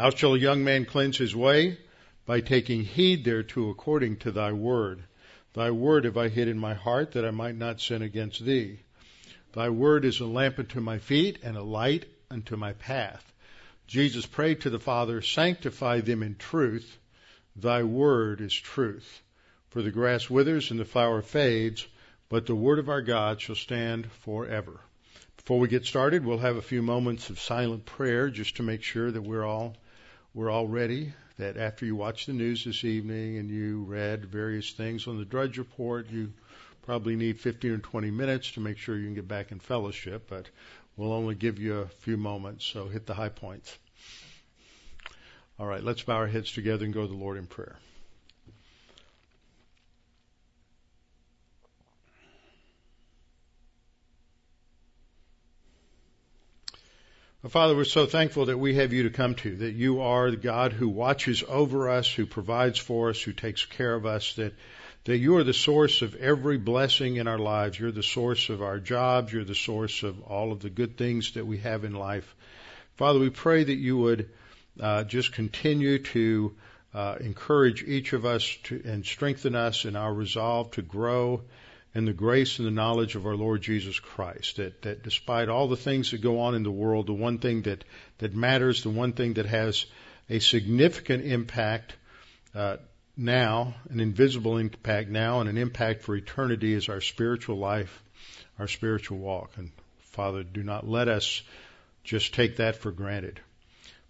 How shall a young man cleanse his way? By taking heed thereto according to thy word. Thy word have I hid in my heart that I might not sin against thee. Thy word is a lamp unto my feet and a light unto my path. Jesus prayed to the Father, sanctify them in truth. Thy word is truth. For the grass withers and the flower fades, but the word of our God shall stand forever. Before we get started, we'll have a few moments of silent prayer just to make sure that we're all we're all ready. That after you watch the news this evening and you read various things on the Drudge Report, you probably need 15 or 20 minutes to make sure you can get back in fellowship. But we'll only give you a few moments, so hit the high points. All right, let's bow our heads together and go to the Lord in prayer. Father, we're so thankful that we have you to come to, that you are the God who watches over us, who provides for us, who takes care of us, that, that you are the source of every blessing in our lives. You're the source of our jobs. You're the source of all of the good things that we have in life. Father, we pray that you would uh, just continue to uh, encourage each of us to, and strengthen us in our resolve to grow and the grace and the knowledge of our Lord Jesus Christ. That, that despite all the things that go on in the world, the one thing that, that matters, the one thing that has a significant impact uh, now, an invisible impact now, and an impact for eternity is our spiritual life, our spiritual walk. And Father, do not let us just take that for granted.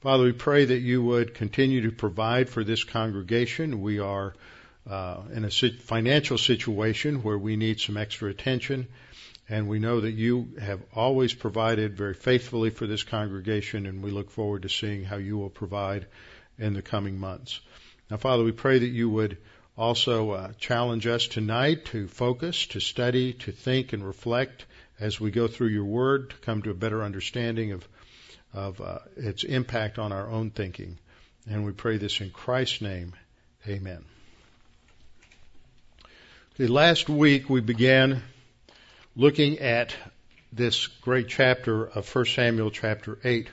Father, we pray that you would continue to provide for this congregation. We are uh, in a financial situation where we need some extra attention. And we know that you have always provided very faithfully for this congregation, and we look forward to seeing how you will provide in the coming months. Now, Father, we pray that you would also uh, challenge us tonight to focus, to study, to think and reflect as we go through your word to come to a better understanding of, of uh, its impact on our own thinking. And we pray this in Christ's name. Amen. The last week we began looking at this great chapter of 1 Samuel chapter 8.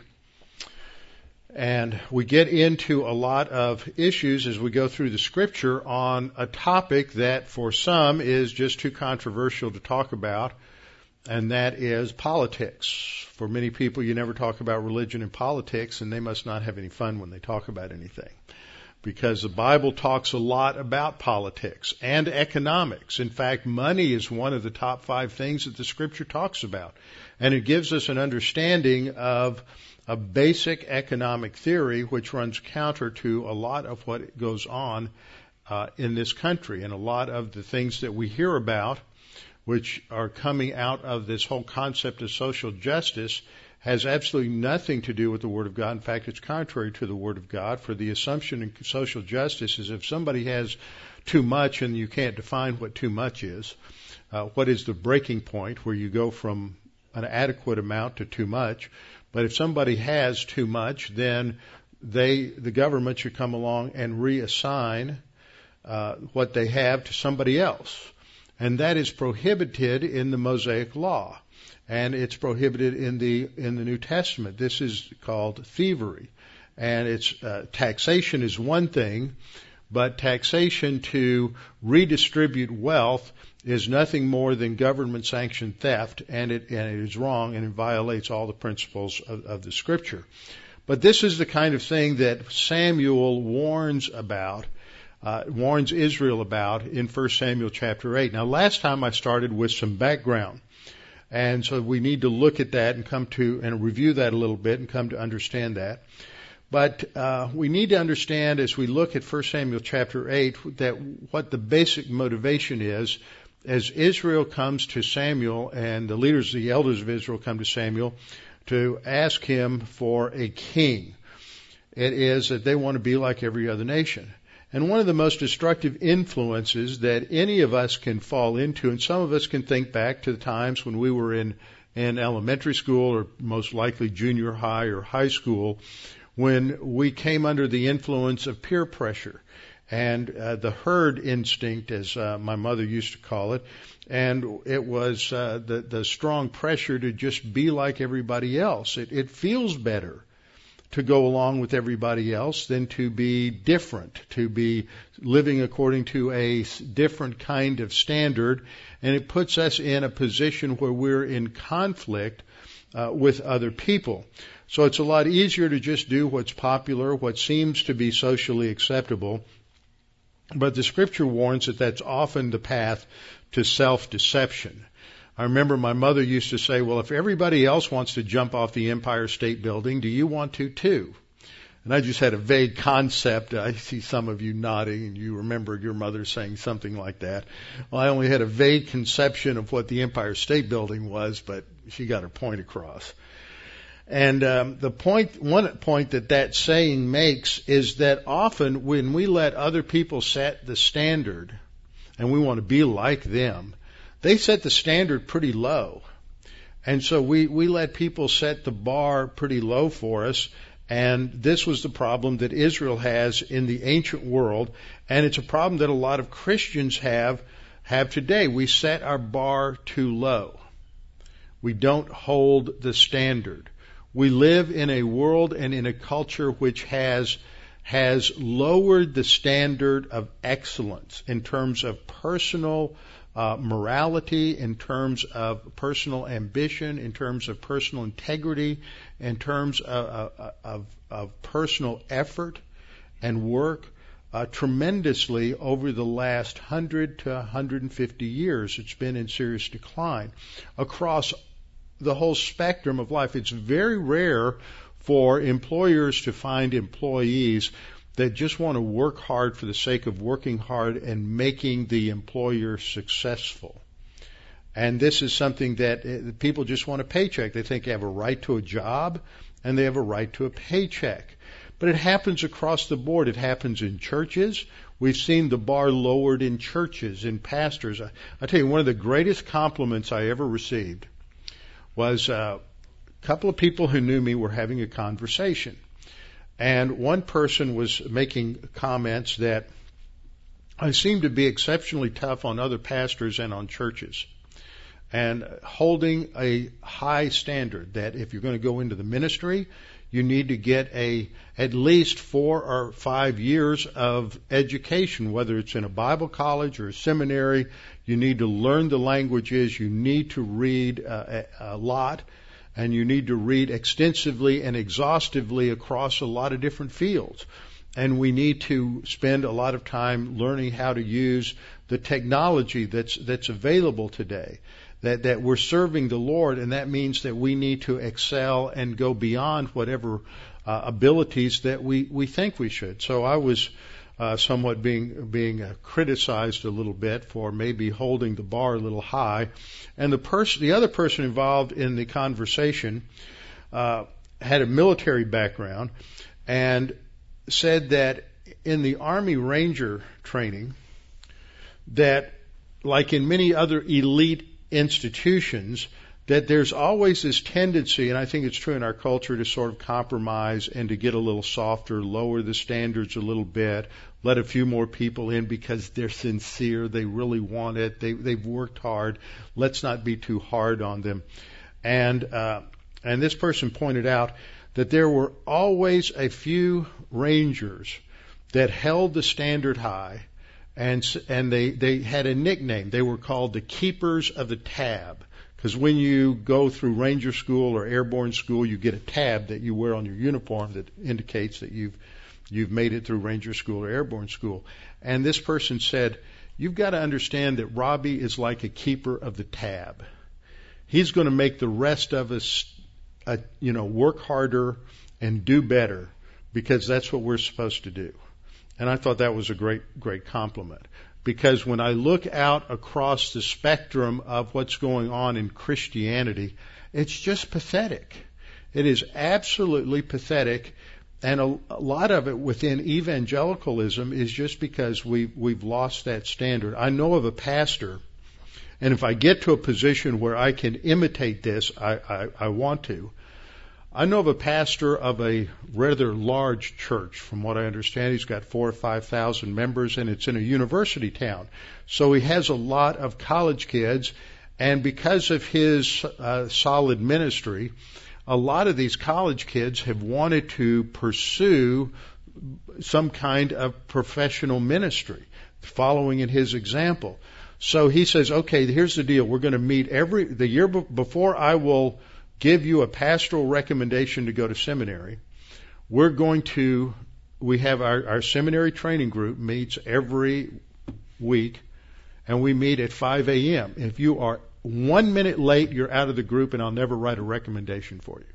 And we get into a lot of issues as we go through the scripture on a topic that for some is just too controversial to talk about, and that is politics. For many people, you never talk about religion and politics, and they must not have any fun when they talk about anything because the Bible talks a lot about politics and economics. In fact, money is one of the top five things that the scripture talks about. And it gives us an understanding of a basic economic theory which runs counter to a lot of what goes on uh, in this country and a lot of the things that we hear about which are coming out of this whole concept of social justice has absolutely nothing to do with the Word of God. In fact, it's contrary to the Word of God. For the assumption in social justice is if somebody has too much and you can't define what too much is, uh, what is the breaking point where you go from an adequate amount to too much? But if somebody has too much, then they, the government should come along and reassign uh, what they have to somebody else. And that is prohibited in the Mosaic Law and it's prohibited in the in the New Testament. This is called thievery, and it's uh, taxation is one thing, but taxation to redistribute wealth is nothing more than government sanctioned theft, and it and it is wrong and it violates all the principles of, of the Scripture. But this is the kind of thing that Samuel warns about. Uh, warns Israel about in 1 Samuel chapter 8. Now, last time I started with some background. And so we need to look at that and come to and review that a little bit and come to understand that. But uh, we need to understand as we look at 1 Samuel chapter 8 that what the basic motivation is as Israel comes to Samuel and the leaders, the elders of Israel come to Samuel to ask him for a king. It is that they want to be like every other nation. And one of the most destructive influences that any of us can fall into, and some of us can think back to the times when we were in, in elementary school or most likely junior high or high school, when we came under the influence of peer pressure and uh, the herd instinct, as uh, my mother used to call it, and it was uh, the the strong pressure to just be like everybody else. It, it feels better to go along with everybody else than to be different, to be living according to a different kind of standard. And it puts us in a position where we're in conflict uh, with other people. So it's a lot easier to just do what's popular, what seems to be socially acceptable. But the scripture warns that that's often the path to self-deception. I remember my mother used to say, well, if everybody else wants to jump off the Empire State Building, do you want to too? And I just had a vague concept. I see some of you nodding and you remembered your mother saying something like that. Well, I only had a vague conception of what the Empire State Building was, but she got her point across. And um, the point, one point that that saying makes is that often when we let other people set the standard, and we want to be like them, they set the standard pretty low. And so we, we let people set the bar pretty low for us. And this was the problem that Israel has in the ancient world. And it's a problem that a lot of Christians have, have today. We set our bar too low. We don't hold the standard. We live in a world and in a culture which has has lowered the standard of excellence in terms of personal uh, morality, in terms of personal ambition, in terms of personal integrity, in terms of, of, of personal effort and work, uh, tremendously over the last 100 to 150 years. It's been in serious decline across the whole spectrum of life. It's very rare for employers to find employees that just want to work hard for the sake of working hard and making the employer successful. And this is something that uh, people just want a paycheck. They think they have a right to a job and they have a right to a paycheck. But it happens across the board. It happens in churches. We've seen the bar lowered in churches, in pastors. I, I tell you, one of the greatest compliments I ever received was uh, couple of people who knew me were having a conversation. And one person was making comments that I seem to be exceptionally tough on other pastors and on churches. And holding a high standard that if you're going to go into the ministry, you need to get a at least four or five years of education, whether it's in a Bible college or a seminary. You need to learn the languages. You need to read uh, a, a lot and you need to read extensively and exhaustively across a lot of different fields. And we need to spend a lot of time learning how to use the technology that's that's available today. That that we're serving the Lord, and that means that we need to excel and go beyond whatever uh, abilities that we we think we should. So I was uh, somewhat being being uh, criticized a little bit for maybe holding the bar a little high, and the person, the other person involved in the conversation, uh, had a military background, and said that in the Army Ranger training, that like in many other elite institutions, that there's always this tendency, and I think it's true in our culture, to sort of compromise and to get a little softer, lower the standards a little bit, let a few more people in because they're sincere, they really want it, they, they've worked hard. Let's not be too hard on them. And uh, and this person pointed out that there were always a few rangers that held the standard high, and and they they had a nickname. They were called the keepers of the tab. Because when you go through Ranger School or Airborne School, you get a tab that you wear on your uniform that indicates that you've You've made it through Ranger School or Airborne School. And this person said, You've got to understand that Robbie is like a keeper of the tab. He's going to make the rest of us, uh, you know, work harder and do better because that's what we're supposed to do. And I thought that was a great, great compliment. Because when I look out across the spectrum of what's going on in Christianity, it's just pathetic. It is absolutely pathetic and a, a, lot of it within evangelicalism is just because we we've lost that standard. I know of a pastor, and if I get to a position where I can imitate this, I, I, I want to. I know of a pastor of a rather large church. From what I understand, he's got four or five thousand members, and it's in a university town. So he has a lot of college kids, and because of his uh, solid ministry, a lot of these college kids have wanted to pursue some kind of professional ministry, following in his example. So he says, okay, here's the deal. We're going to meet every, the year before I will give you a pastoral recommendation to go to seminary. We're going to, we have our, our seminary training group meets every week and we meet at 5 a.m. If you are one minute late, you're out of the group and I'll never write a recommendation for you.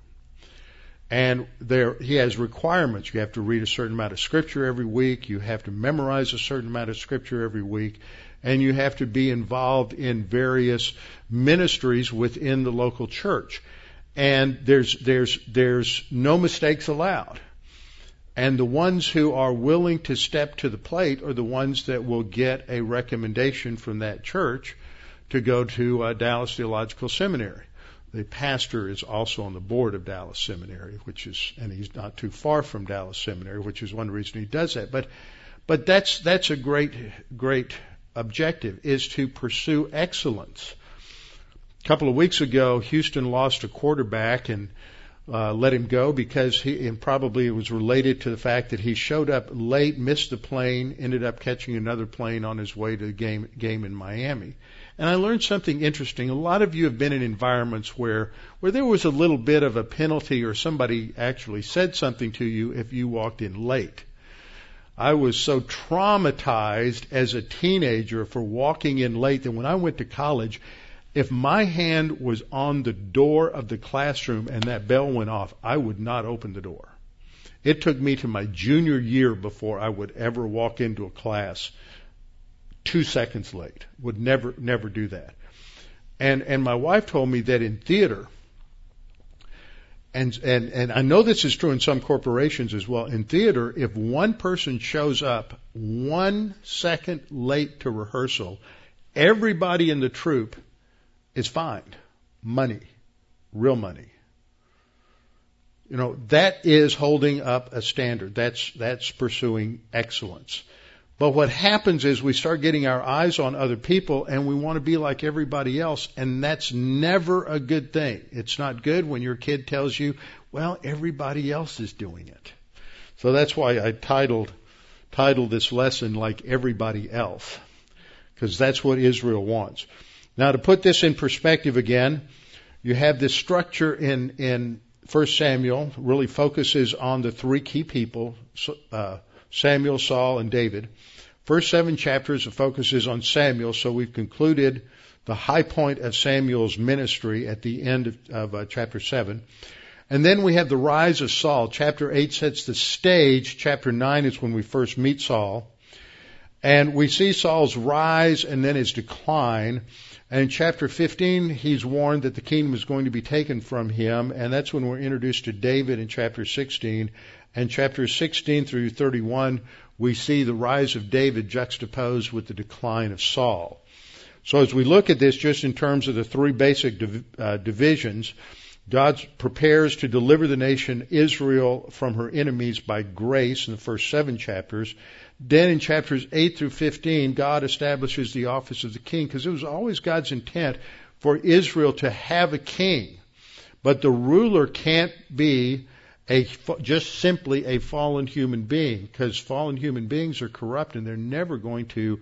And there, he has requirements. You have to read a certain amount of scripture every week. You have to memorize a certain amount of scripture every week. And you have to be involved in various ministries within the local church. And there's, there's, there's no mistakes allowed. And the ones who are willing to step to the plate are the ones that will get a recommendation from that church to go to uh, Dallas Theological Seminary the pastor is also on the board of Dallas Seminary, which is, and he's not too far from Dallas Seminary, which is one reason he does that. But, but that's, that's a great, great objective is to pursue excellence. A couple of weeks ago, Houston lost a quarterback and uh, let him go because he, and probably it was related to the fact that he showed up late, missed the plane, ended up catching another plane on his way to the game, game in Miami. And I learned something interesting. A lot of you have been in environments where, where there was a little bit of a penalty or somebody actually said something to you if you walked in late. I was so traumatized as a teenager for walking in late that when I went to college, if my hand was on the door of the classroom and that bell went off, I would not open the door. It took me to my junior year before I would ever walk into a class two seconds late. Would never, never do that. And, and my wife told me that in theater, and, and, and I know this is true in some corporations as well. In theater, if one person shows up one second late to rehearsal, everybody in the troupe is fined money, real money. You know, that is holding up a standard. That's, that's pursuing excellence. But what happens is we start getting our eyes on other people and we want to be like everybody else and that's never a good thing. It's not good when your kid tells you, well, everybody else is doing it. So that's why I titled, titled this lesson like everybody else. Because that's what Israel wants. Now to put this in perspective again, you have this structure in, in 1 Samuel really focuses on the three key people, uh, Samuel, Saul, and David. First seven chapters, the focus on Samuel, so we've concluded the high point of Samuel's ministry at the end of, of uh, chapter seven. And then we have the rise of Saul. Chapter 8 sets the stage. Chapter 9 is when we first meet Saul. And we see Saul's rise and then his decline. And in chapter 15, he's warned that the kingdom is going to be taken from him. And that's when we're introduced to David in chapter 16. And chapter 16 through 31, we see the rise of David juxtaposed with the decline of Saul. So as we look at this just in terms of the three basic div- uh, divisions, God prepares to deliver the nation Israel from her enemies by grace in the first seven chapters. Then in chapters 8 through 15, God establishes the office of the king because it was always God's intent for Israel to have a king. But the ruler can't be a just simply a fallen human being because fallen human beings are corrupt and they're never going to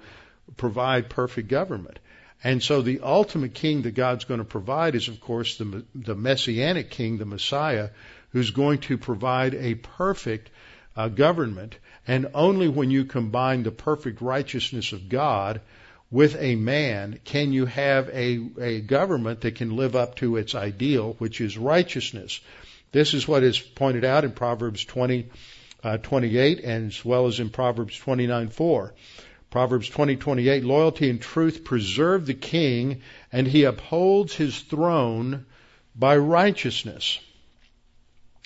provide perfect government. And so the ultimate king that God's going to provide is of course the the messianic king, the Messiah, who's going to provide a perfect uh, government and only when you combine the perfect righteousness of God with a man can you have a, a government that can live up to its ideal, which is righteousness. This is what is pointed out in Proverbs 20, uh, 28 and as well as in Proverbs 29, 4. Proverbs 20, 28, loyalty and truth preserve the king and he upholds his throne by righteousness.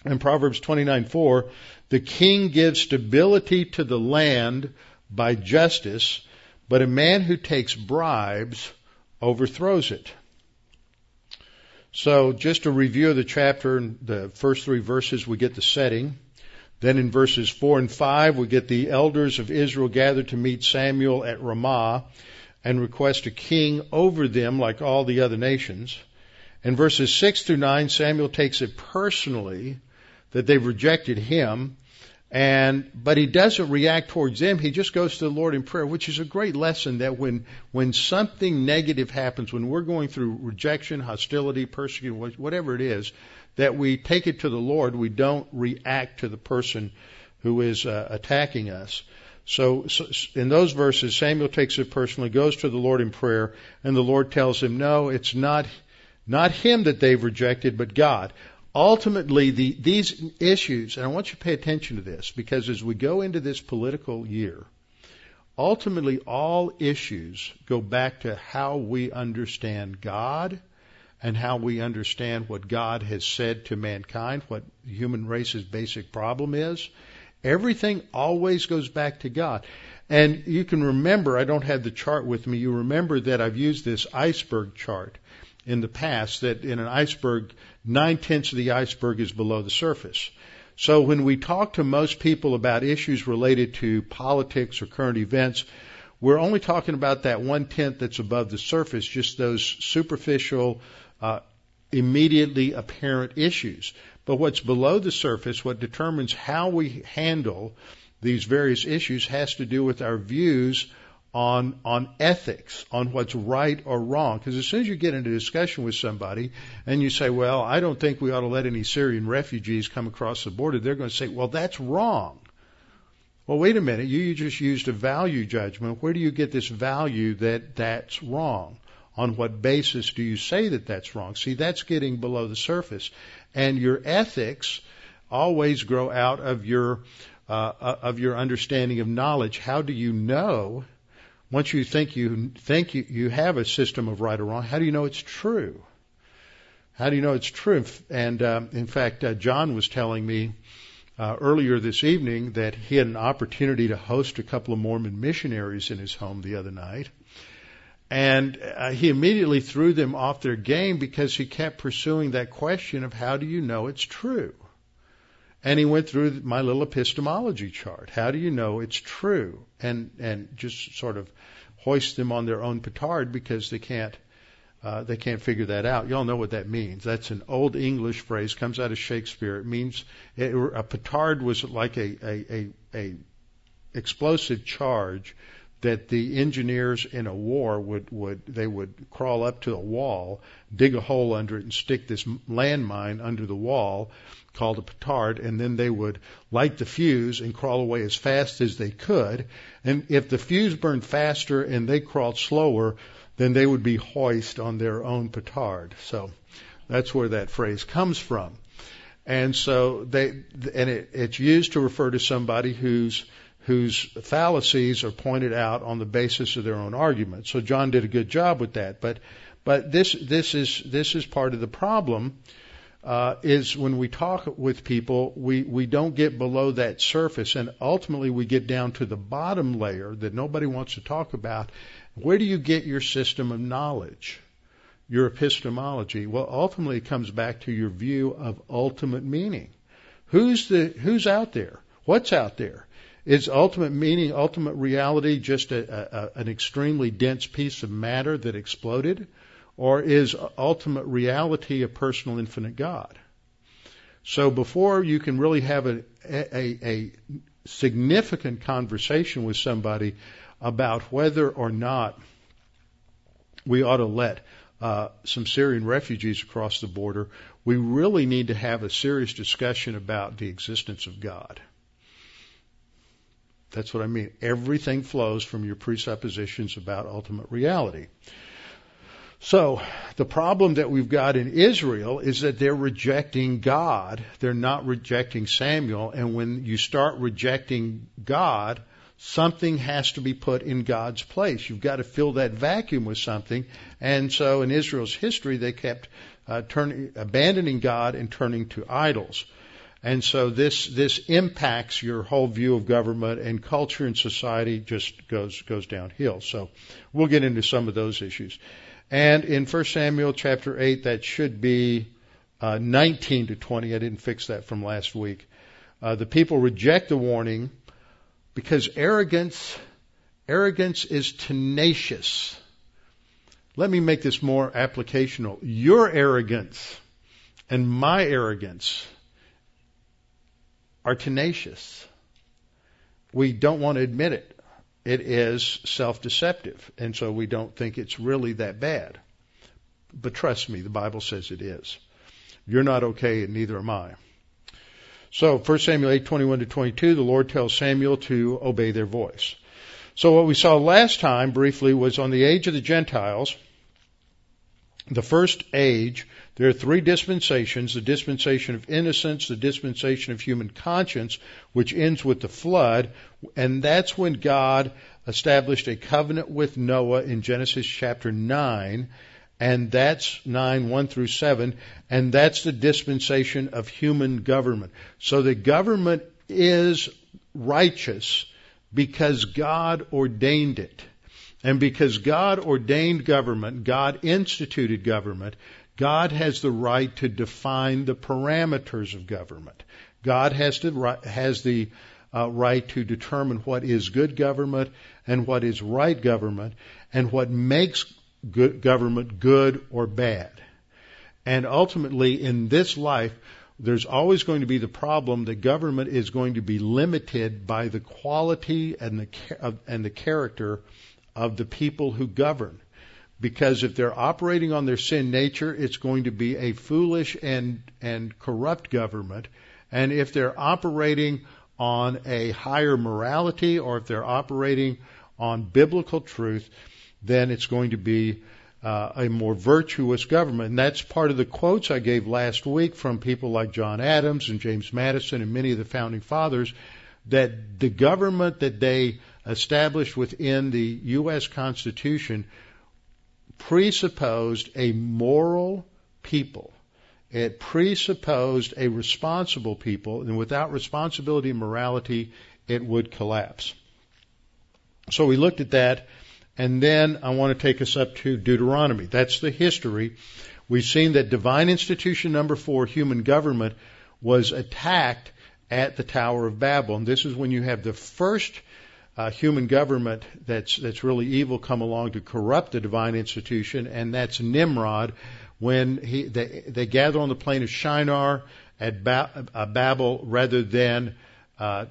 In Proverbs 29, 4, the king gives stability to the land by justice, but a man who takes bribes overthrows it. So just a review of the chapter, the first three verses, we get the setting. Then in verses four and five, we get the elders of Israel gathered to meet Samuel at Ramah and request a king over them like all the other nations. In verses 6 through 9, Samuel takes it personally that they've rejected him. And but he doesn't react towards them. He just goes to the lord in prayer which is a great lesson that when when something negative happens when we're going through rejection hostility persecution whatever it is that we take it to the lord. We don't react to the person who is uh, attacking us. So, so in those verses samuel takes it personally goes to the lord in prayer and the lord tells him no it's not not him that they've rejected but god ultimately the, these issues, and I want you to pay attention to this because as we go into this political year, ultimately all issues go back to how we understand God and how we understand what God has said to mankind, what the human race's basic problem is. Everything always goes back to God. And you can remember, I don't have the chart with me, you remember that I've used this iceberg chart in the past that in an iceberg, nine tenths of the iceberg is below the surface. So when we talk to most people about issues related to politics or current events, we're only talking about that one tenth that's above the surface, just those superficial, uh, immediately apparent issues. But what's below the surface, what determines how we handle these various issues, has to do with our views on on ethics, on what's right or wrong. Because as soon as you get into a discussion with somebody and you say, "Well, I don't think we ought to let any Syrian refugees come across the border," they're going to say, "Well, that's wrong." Well, wait a minute. You, just used a value judgment. Where do you get this value that that's wrong? On what basis do you say that that's wrong? See, that's getting below the surface, and your ethics always grow out of your uh, of your understanding of knowledge. How do you know once you think you think you, you have a system of right or wrong, how do you know it's true? How do you know it's true? And um, in fact, uh, John was telling me uh, earlier this evening that he had an opportunity to host a couple of Mormon missionaries in his home the other night. And uh, he immediately threw them off their game because he kept pursuing that question of how do you know it's true? And he went through my little epistemology chart. How do you know it's true? And and just sort of hoist them on their own petard because they can't uh, they can't figure that out. Y'all know what that means. That's an old English phrase, comes out of Shakespeare. It means it, a petard was like a, a, a, a explosive charge that the engineers in a war would, would they would crawl up to a wall, dig a hole under it, and stick this landmine under the wall called a petard, and then they would light the fuse and crawl away as fast as they could. And if the fuse burned faster and they crawled slower, then they would be hoist on their own petard. So that's where that phrase comes from. And so they, and it, it's used to refer to somebody who's whose fallacies are pointed out on the basis of their own argument. So John did a good job with that. But but this this is this is part of the problem. Uh, is when we talk with people, we, we don't get below that surface, and ultimately we get down to the bottom layer that nobody wants to talk about. Where do you get your system of knowledge, your epistemology? Well, ultimately it comes back to your view of ultimate meaning. Who's the who's out there? What's out there? Is ultimate meaning, ultimate reality just a, a, an extremely dense piece of matter that exploded? Or is ultimate reality a personal infinite God? So before you can really have a, a, significant conversation with somebody about whether or not we ought to let uh, some Syrian refugees across the border, we really need to have a serious discussion about the existence of God. That's what I mean. Everything flows from your presuppositions about ultimate reality. So, the problem that we've got in Israel is that they're rejecting God. They're not rejecting Samuel. And when you start rejecting God, something has to be put in God's place. You've got to fill that vacuum with something. And so in Israel's history, they kept uh, turning, abandoning God and turning to idols. And so this this impacts your whole view of government and culture and society just goes goes downhill. So we'll get into some of those issues. And in 1 Samuel chapter 8, that should be uh, 19 to 20. I didn't fix that from last week. Uh, the people reject the warning because arrogance arrogance is tenacious. let me make this more applicational. Your arrogance and my arrogance are tenacious. We don't want to admit it. It is self-deceptive, and so we don't think it's really that bad. But trust me, the Bible says it is. You're not okay, and neither am I. So 1 Samuel 8, 21 to 22, the Lord tells Samuel to obey their voice. So what we saw last time briefly was on the age of the Gentiles, the first age, there are three dispensations, the dispensation of innocence, the dispensation of human conscience, which ends with the flood, and that's when God established a covenant with Noah in Genesis chapter 9, and that's 9, 1 through 7, and that's the dispensation of human government. So the government is righteous because God ordained it. And because God ordained government, God instituted government, God has the right to define the parameters of government. God has, to, has the uh, right to determine what is good government and what is right government and what makes good government good or bad. And ultimately, in this life, there's always going to be the problem that government is going to be limited by the quality and the and the character of the people who govern. Because if they're operating on their sin nature, it's going to be a foolish and and corrupt government. And if they're operating on a higher morality or if they're operating on biblical truth, then it's going to be uh, a more virtuous government. And that's part of the quotes I gave last week from people like John Adams and James Madison and many of the founding fathers that the government that they established within the U.S. Constitution presupposed a moral people. It presupposed a responsible people, and without responsibility and morality, it would collapse. So we looked at that and then I want to take us up to Deuteronomy. That's the history. We've seen that divine institution number four, human government, was attacked at the Tower of Babel. And this is when you have the first uh, human government that's that's really evil come along to corrupt the divine institution, and that's Nimrod. When he they, they gather on the plain of Shinar at ba- uh, Babel rather than uh,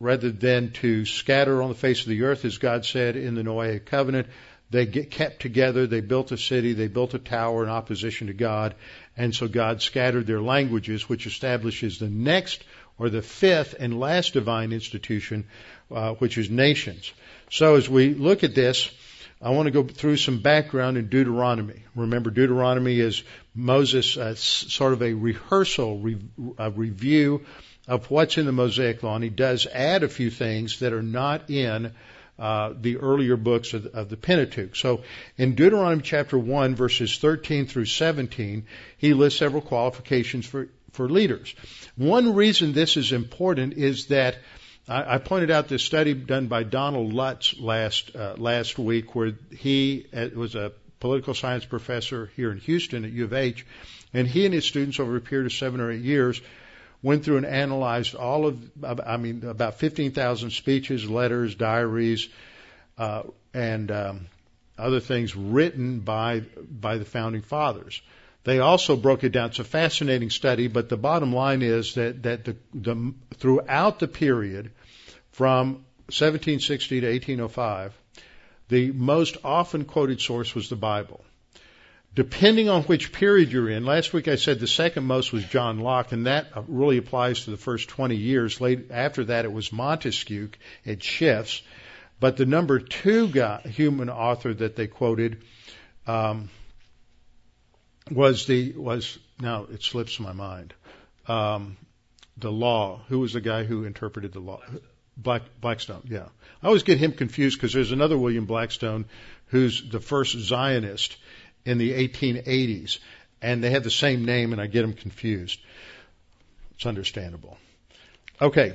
rather than to scatter on the face of the earth, as God said in the Noahic covenant. They get kept together. They built a city. They built a tower in opposition to God. And so God scattered their languages, which establishes the next or the fifth and last divine institution, uh, which is nations. So as we look at this, I want to go through some background in Deuteronomy. Remember, Deuteronomy is Moses' uh, sort of a rehearsal, re- a review of what's in the Mosaic Law, and he does add a few things that are not in uh, the earlier books of, of, the Pentateuch. So in Deuteronomy chapter 1, verses 13 through 17, he lists several qualifications for, for leaders. One reason this is important is that I, I pointed out this study done by Donald Lutz last, uh, last week where he uh, was a political science professor here in Houston at U of H, and he and his students over a period of seven or eight years went through and analyzed all of, I mean, about 15,000 speeches, letters, diaries, uh, and um, other things written by by the founding fathers. They also broke it down. It's a fascinating study, but the bottom line is that that the, the throughout the period from 1760 to 1805, the most often quoted source was the Bible depending on which period you're in. Last week I said the second most was John Locke, and that really applies to the first 20 years. Late, after that, it was Montesquieu. It shifts. But the number two guy, human author that they quoted um, was the was now it slips my mind. Um, the law. Who was the guy who interpreted the law? Black, Blackstone. Yeah, I always get him confused because there's another William Blackstone who's the first Zionist in the 1880s, and they have the same name, and I get them confused. It's understandable. Okay,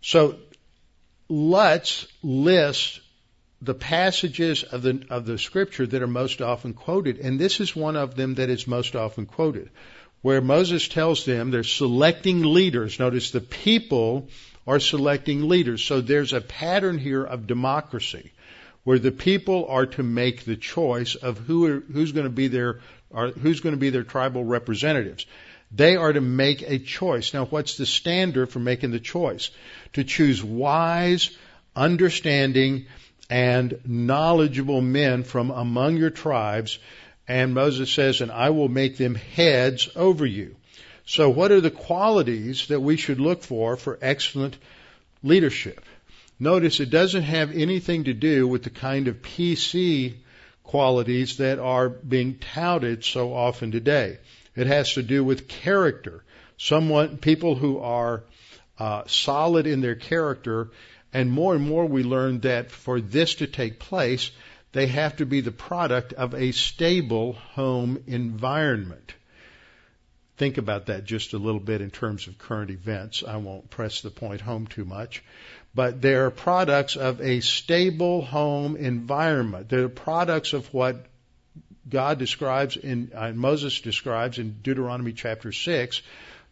so let's list the passages of the of the scripture that are most often quoted, and this is one of them that is most often quoted, where Moses tells them they're selecting leaders. Notice the people are selecting leaders. So there's a pattern here of democracy where the people are to make the choice of who are, who's going to be their who's going to be their tribal representatives. They are to make a choice. Now, what's the standard for making the choice? To choose wise, understanding, and knowledgeable men from among your tribes. And Moses says, and I will make them heads over you. So what are the qualities that we should look for for excellent leadership? Notice it doesn't have anything to do with the kind of PC qualities that are being touted so often today. It has to do with character. Someone, people who are uh, solid in their character, and more and more we learn that for this to take place, they have to be the product of a stable home environment. Think about that just a little bit in terms of current events. I won't press the point home too much. But they're products of a stable home environment. They're products of what God describes in, uh, Moses describes in Deuteronomy chapter 6,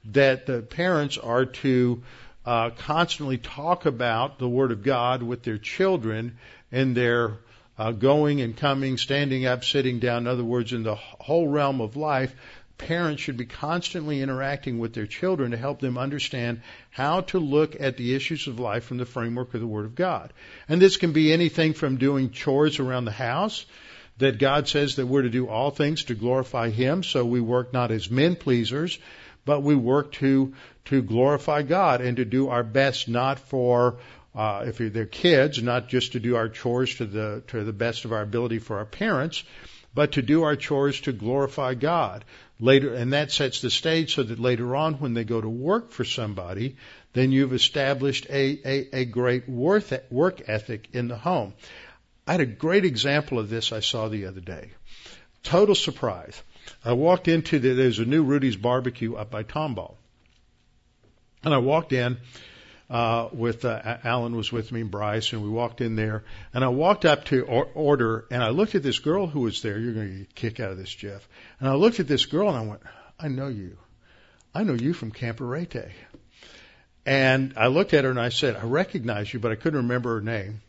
that the parents are to uh, constantly talk about the Word of God with their children and their uh, going and coming, standing up, sitting down. In other words, in the whole realm of life, parents should be constantly interacting with their children to help them understand how to look at the issues of life from the framework of the Word of God. And this can be anything from doing chores around the house, that God says that we're to do all things to glorify Him, so we work not as men pleasers, but we work to, to glorify God and to do our best not for uh, if they're kids, not just to do our chores to the to the best of our ability for our parents, but to do our chores to glorify God later, and that sets the stage so that later on, when they go to work for somebody, then you've established a, a, a great work ethic in the home. I had a great example of this I saw the other day. Total surprise. I walked into the, there's a new Rudy's barbecue up by Tomball. And I walked in, uh, with uh, Alan was with me, and Bryce, and we walked in there. And I walked up to or- order, and I looked at this girl who was there. You're going to get a kick out of this, Jeff. And I looked at this girl, and I went, I know you. I know you from Campo Reyte. And I looked at her and I said, I recognize you, but I couldn't remember her name.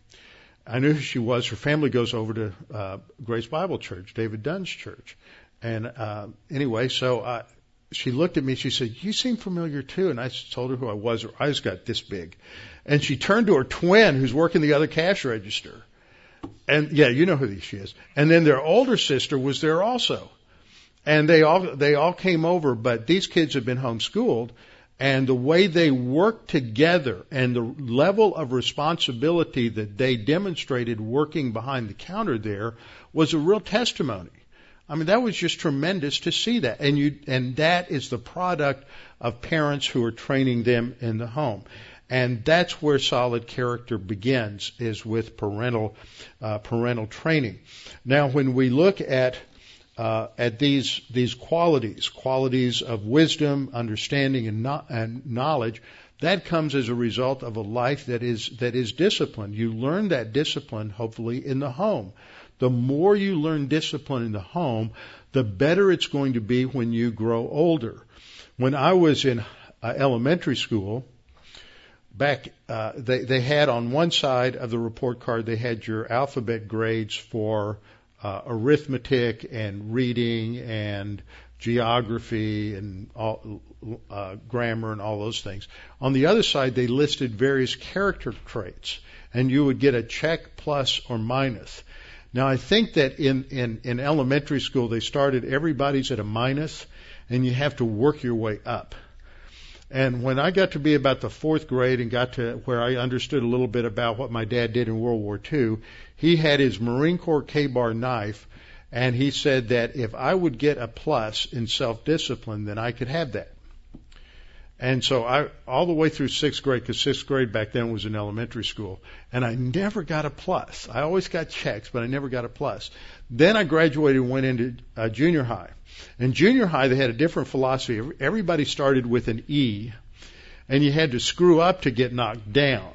I knew who she was. Her family goes over to uh, Grace Bible Church, David Dunn's church. And uh, anyway, so I, she looked at me. She said, "You seem familiar too." And I told her who I was. Her eyes got this big, and she turned to her twin, who's working the other cash register. And yeah, you know who she is. And then their older sister was there also, and they all they all came over. But these kids have been homeschooled, and the way they worked together and the level of responsibility that they demonstrated working behind the counter there was a real testimony. I mean, that was just tremendous to see that. And you, and that is the product of parents who are training them in the home. And that's where solid character begins, is with parental, uh, parental training. Now, when we look at, uh, at these, these qualities, qualities of wisdom, understanding, and, no, and knowledge, that comes as a result of a life that is, that is disciplined. You learn that discipline, hopefully, in the home the more you learn discipline in the home, the better it's going to be when you grow older. When I was in uh, elementary school, back uh, they they had on one side of the report card they had your alphabet grades for uh, arithmetic and reading and geography and all, uh, grammar and all those things. On the other side, they listed various character traits, and you would get a check, plus, or minus. Now I think that in, in, in elementary school they started everybody's at a minus and you have to work your way up. And when I got to be about the fourth grade and got to where I understood a little bit about what my dad did in World War II, he had his Marine Corps K-bar knife and he said that if I would get a plus in self-discipline, then I could have that. And so I, all the way through sixth grade, because sixth grade back then was in elementary school, and I never got a plus. I always got checks, but I never got a plus. Then I graduated and went into uh, junior high. In junior high, they had a different philosophy. Everybody started with an E, and you had to screw up to get knocked down.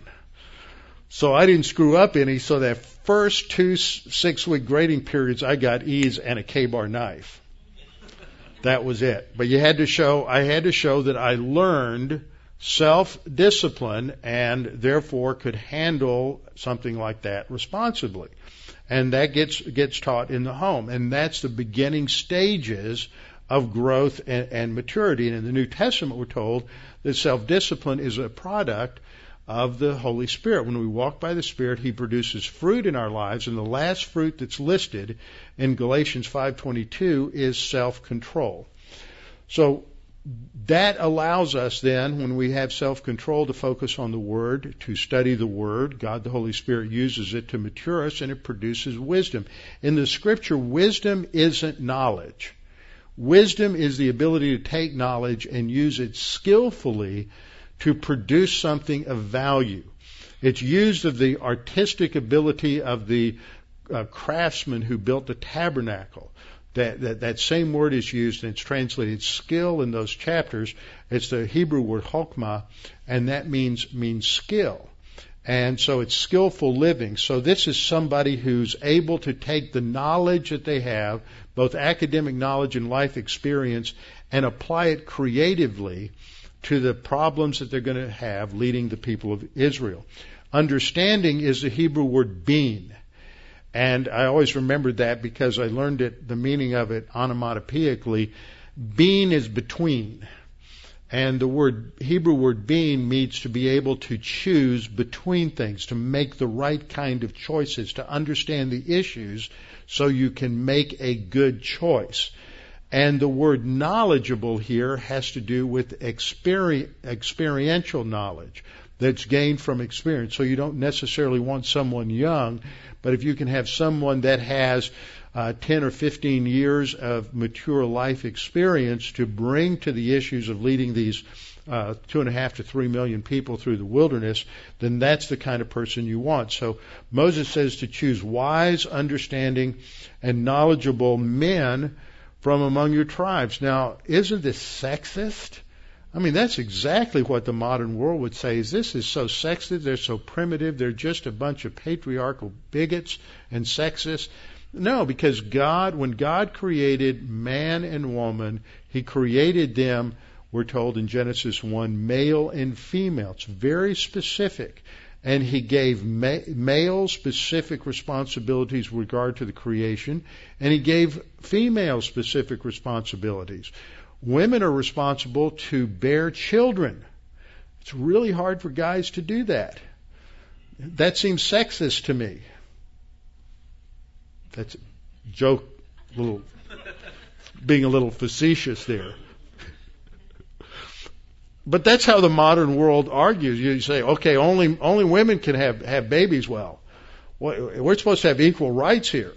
So I didn't screw up any, so that first two six week grading periods, I got E's and a K bar knife. That was it. But you had to show, I had to show that I learned self-discipline and therefore could handle something like that responsibly. And that gets, gets taught in the home. And that's the beginning stages of growth and, and maturity. And in the New Testament, we're told that self-discipline is a product of the Holy Spirit. When we walk by the Spirit, He produces fruit in our lives, and the last fruit that's listed in Galatians 5:22 is self-control. So that allows us then, when we have self-control, to focus on the Word, to study the Word. God the Holy Spirit uses it to mature us, and it produces wisdom. In the Scripture, wisdom isn't knowledge. Wisdom is the ability to take knowledge and use it skillfully to produce something of value. It's used of the artistic ability of the uh, craftsman who built the tabernacle. That, that, that same word is used and it's translated skill in those chapters. It's the Hebrew word chokmah, and that means means skill. And so it's skillful living. So this is somebody who's able to take the knowledge that they have, both academic knowledge and life experience, and apply it creatively to the problems that they're going to have leading the people of Israel. Understanding is the Hebrew word being. And I always remembered that because I learned it, the meaning of it onomatopoeically. Being is between. And the word, Hebrew word being means to be able to choose between things, to make the right kind of choices, to understand the issues so you can make a good choice. And the word knowledgeable here has to do with experi- experiential knowledge that's gained from experience. So you don't necessarily want someone young, but if you can have someone that has uh, 10 or 15 years of mature life experience to bring to the issues of leading these uh, two and a half to three million people through the wilderness, then that's the kind of person you want. So Moses says to choose wise, understanding, and knowledgeable men from among your tribes. Now, isn't this sexist? I mean, that's exactly what the modern world would say is this is so sexist, they're so primitive, they're just a bunch of patriarchal bigots and sexists. No, because God, when God created man and woman, He created them, we're told in Genesis 1, male and female. It's very specific and he gave ma- male specific responsibilities with regard to the creation, and he gave female specific responsibilities. Women are responsible to bear children. It's really hard for guys to do that. That seems sexist to me. That's a joke, little, being a little facetious there. But that's how the modern world argues. You say, okay, only only women can have have babies. Well, we're supposed to have equal rights here.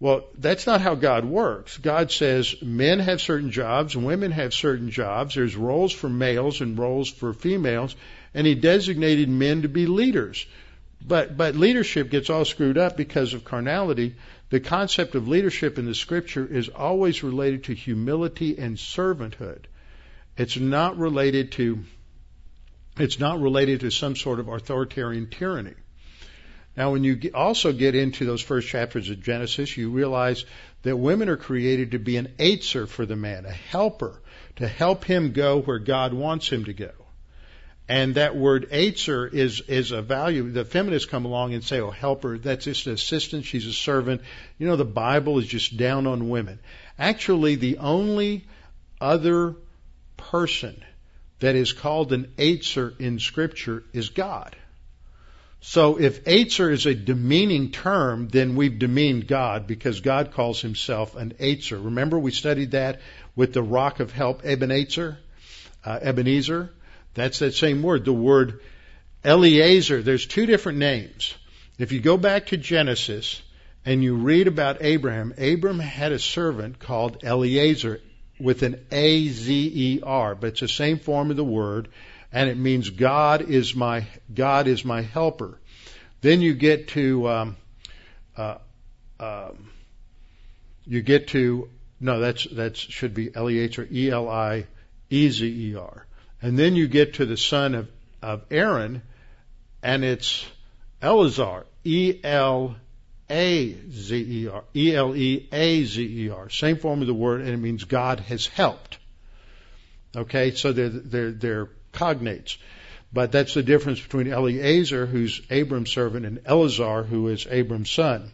Well, that's not how God works. God says men have certain jobs, women have certain jobs. There's roles for males and roles for females, and He designated men to be leaders. But but leadership gets all screwed up because of carnality. The concept of leadership in the Scripture is always related to humility and servanthood. It's not related to it's not related to some sort of authoritarian tyranny. Now, when you also get into those first chapters of Genesis, you realize that women are created to be an ezer for the man, a helper, to help him go where God wants him to go. And that word ezer is, is a value. The feminists come along and say, oh, helper, that's just an assistant, she's a servant. You know, the Bible is just down on women. Actually, the only other person that is called an ezer in Scripture is God. So if ezer is a demeaning term, then we've demeaned God because God calls himself an ezer. Remember we studied that with the rock of help, Ebenezer? Uh, Ebenezer? That's that same word. The word Eliezer, there's two different names. If you go back to Genesis and you read about Abraham, Abraham had a servant called Eliezer with an A Z E R, but it's the same form of the word, and it means God is my God is my helper. Then you get to um, uh, um, you get to no, that's that should be L E H or E L I E Z E R, and then you get to the son of of Aaron, and it's Eleazar, E L a-Z-E-R, E-L-E-A-Z-E-R. Same form of the word, and it means God has helped. Okay, so they're, they're, they're cognates. But that's the difference between Eliezer, who's Abram's servant, and Eleazar, who is Abram's son.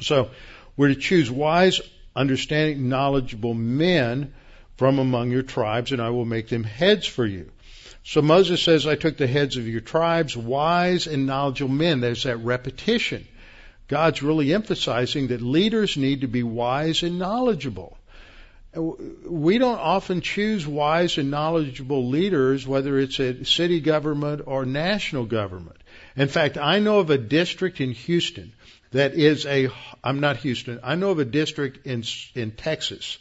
So we're to choose wise, understanding, knowledgeable men from among your tribes, and I will make them heads for you. So Moses says, I took the heads of your tribes, wise and knowledgeable men. There's that repetition. God's really emphasizing that leaders need to be wise and knowledgeable. We don't often choose wise and knowledgeable leaders, whether it's a city government or national government. In fact, I know of a district in Houston that is a, I'm not Houston, I know of a district in, in Texas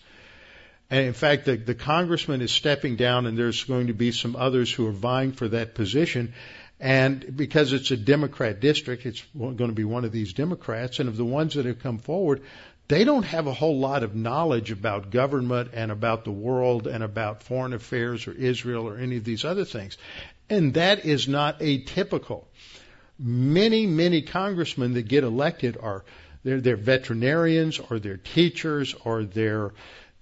and in fact, the, the congressman is stepping down, and there's going to be some others who are vying for that position. And because it's a Democrat district, it's going to be one of these Democrats. And of the ones that have come forward, they don't have a whole lot of knowledge about government and about the world and about foreign affairs or Israel or any of these other things. And that is not atypical. Many, many congressmen that get elected are they're, they're veterinarians or they're teachers or they're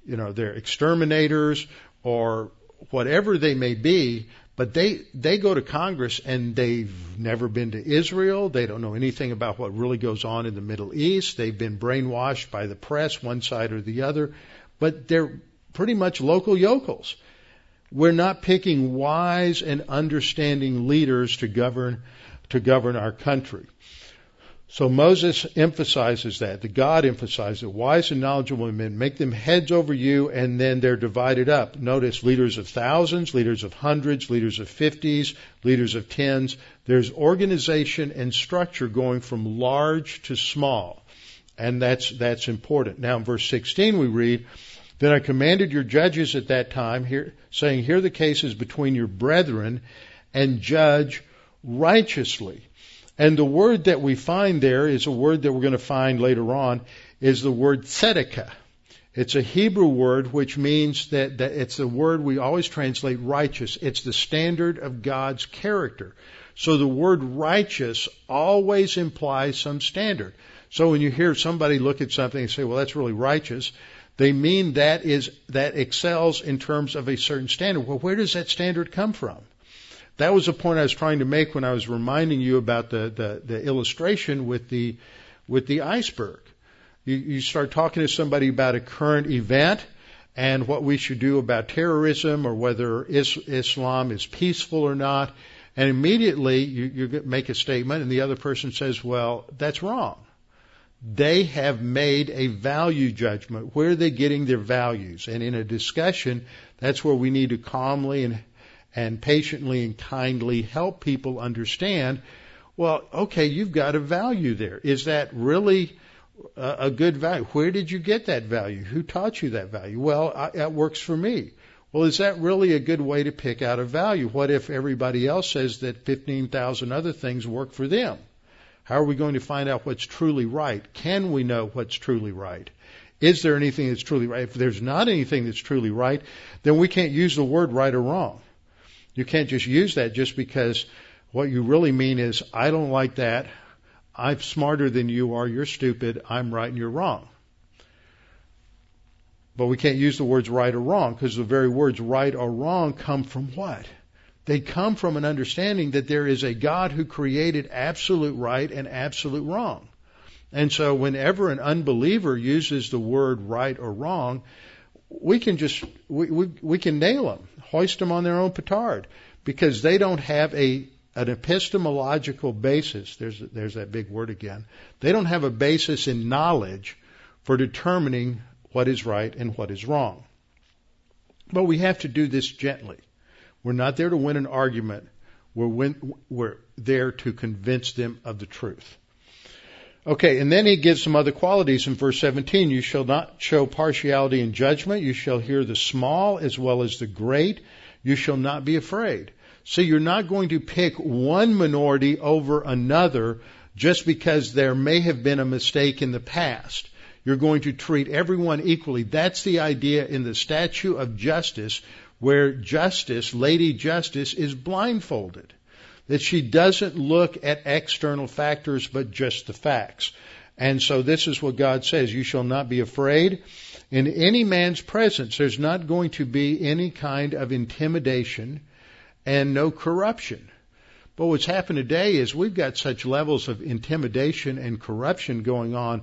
you know, they're exterminators or whatever they may be, but they they go to Congress and they've never been to Israel. They don't know anything about what really goes on in the Middle East. They've been brainwashed by the press, one side or the other, but they're pretty much local yokels. We're not picking wise and understanding leaders to govern to govern our country. So Moses emphasizes that. The God emphasizes it. Wise and knowledgeable men, make them heads over you, and then they're divided up. Notice leaders of thousands, leaders of hundreds, leaders of fifties, leaders of tens. There's organization and structure going from large to small. And that's, that's important. Now in verse 16 we read, Then I commanded your judges at that time, here, saying, Hear the cases between your brethren and judge righteously. And the word that we find there is a word that we're going to find later on is the word tzedakah. It's a Hebrew word which means that, that it's the word we always translate righteous. It's the standard of God's character. So the word righteous always implies some standard. So when you hear somebody look at something and say, well, that's really righteous, they mean that is, that excels in terms of a certain standard. Well, where does that standard come from? That was the point I was trying to make when I was reminding you about the, the, the illustration with the, with the iceberg. You, you start talking to somebody about a current event and what we should do about terrorism or whether is, Islam is peaceful or not. And immediately you, you make a statement and the other person says, well, that's wrong. They have made a value judgment. Where are they getting their values? And in a discussion, that's where we need to calmly and and patiently and kindly help people understand, well, okay, you've got a value there. Is that really a, good value? Where did you get that value? Who taught you that value? Well, I, that works for me. Well, is that really a good way to pick out a value? What if everybody else says that 15,000 other things work for them? How are we going to find out what's truly right? Can we know what's truly right? Is there anything that's truly right? If there's not anything that's truly right, then we can't use the word right or wrong. You can't just use that just because what you really mean is, I don't like that. I'm smarter than you are. You're stupid. I'm right and you're wrong. But we can't use the words right or wrong because the very words right or wrong come from what? They come from an understanding that there is a God who created absolute right and absolute wrong. And so whenever an unbeliever uses the word right or wrong, we can just we, we, we can nail them, hoist them on their own petard, because they don't have a an epistemological basis. There's there's that big word again. They don't have a basis in knowledge for determining what is right and what is wrong. But we have to do this gently. We're not there to win an argument. We're, win, we're there to convince them of the truth. Okay, and then he gives some other qualities in verse 17. You shall not show partiality in judgment. You shall hear the small as well as the great. You shall not be afraid. So you're not going to pick one minority over another just because there may have been a mistake in the past. You're going to treat everyone equally. That's the idea in the statue of justice where justice, Lady Justice, is blindfolded that she doesn't look at external factors but just the facts. And so this is what God says, you shall not be afraid. In any man's presence, there's not going to be any kind of intimidation. and no corruption. But what's happened today is we've got such levels of intimidation and corruption going on